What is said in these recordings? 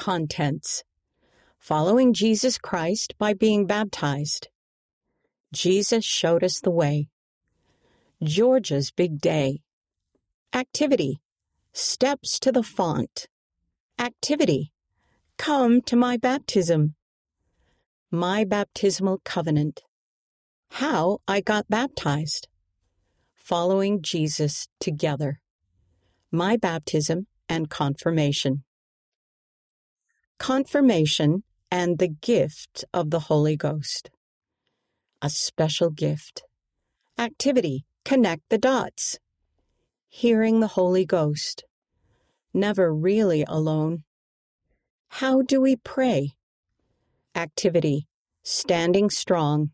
Contents Following Jesus Christ by being baptized. Jesus showed us the way. Georgia's big day. Activity Steps to the font. Activity Come to my baptism. My baptismal covenant. How I got baptized. Following Jesus together. My baptism and confirmation. Confirmation and the gift of the Holy Ghost. A special gift. Activity. Connect the dots. Hearing the Holy Ghost. Never really alone. How do we pray? Activity. Standing strong.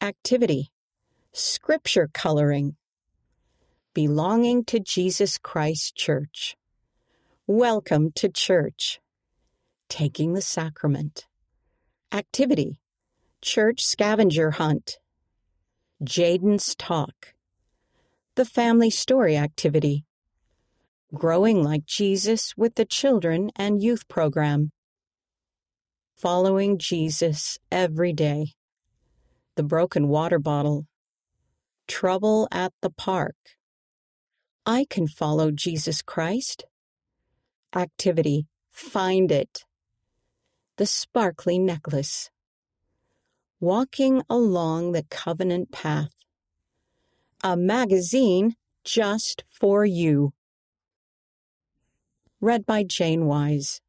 Activity. Scripture coloring. Belonging to Jesus Christ Church. Welcome to church. Taking the sacrament. Activity. Church scavenger hunt. Jaden's talk. The family story activity. Growing like Jesus with the children and youth program. Following Jesus every day. The broken water bottle. Trouble at the park. I can follow Jesus Christ. Activity. Find it. The sparkly necklace. Walking along the covenant path. A magazine just for you. Read by Jane Wise.